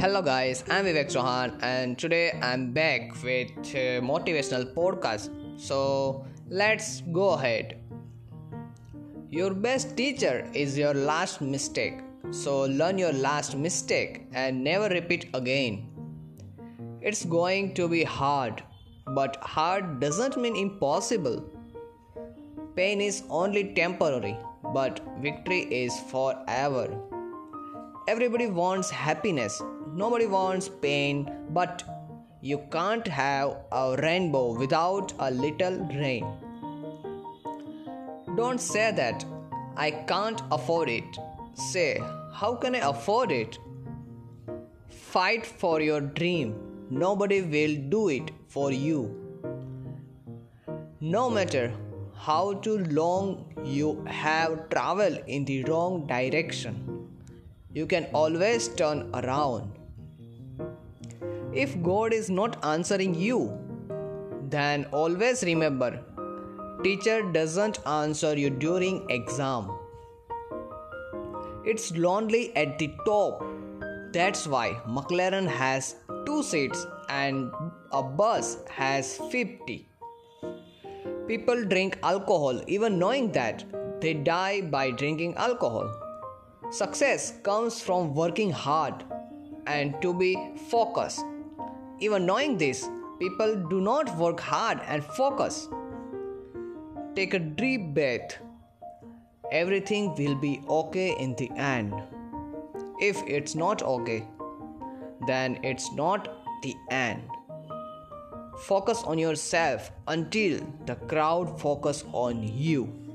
Hello guys, I'm Vivek Chauhan and today I'm back with a motivational podcast. So let's go ahead. Your best teacher is your last mistake. So learn your last mistake and never repeat again. It's going to be hard, but hard doesn't mean impossible. Pain is only temporary, but victory is forever. Everybody wants happiness, nobody wants pain, but you can't have a rainbow without a little rain. Don't say that I can't afford it. Say, how can I afford it? Fight for your dream. Nobody will do it for you. No matter how too long you have traveled in the wrong direction you can always turn around. If God is not answering you, then always remember teacher doesn't answer you during exam. It's lonely at the top. That's why McLaren has two seats and a bus has 50. People drink alcohol even knowing that they die by drinking alcohol. Success comes from working hard and to be focused. Even knowing this, people do not work hard and focus. Take a deep breath. Everything will be okay in the end. If it's not okay, then it's not the end. Focus on yourself until the crowd focus on you.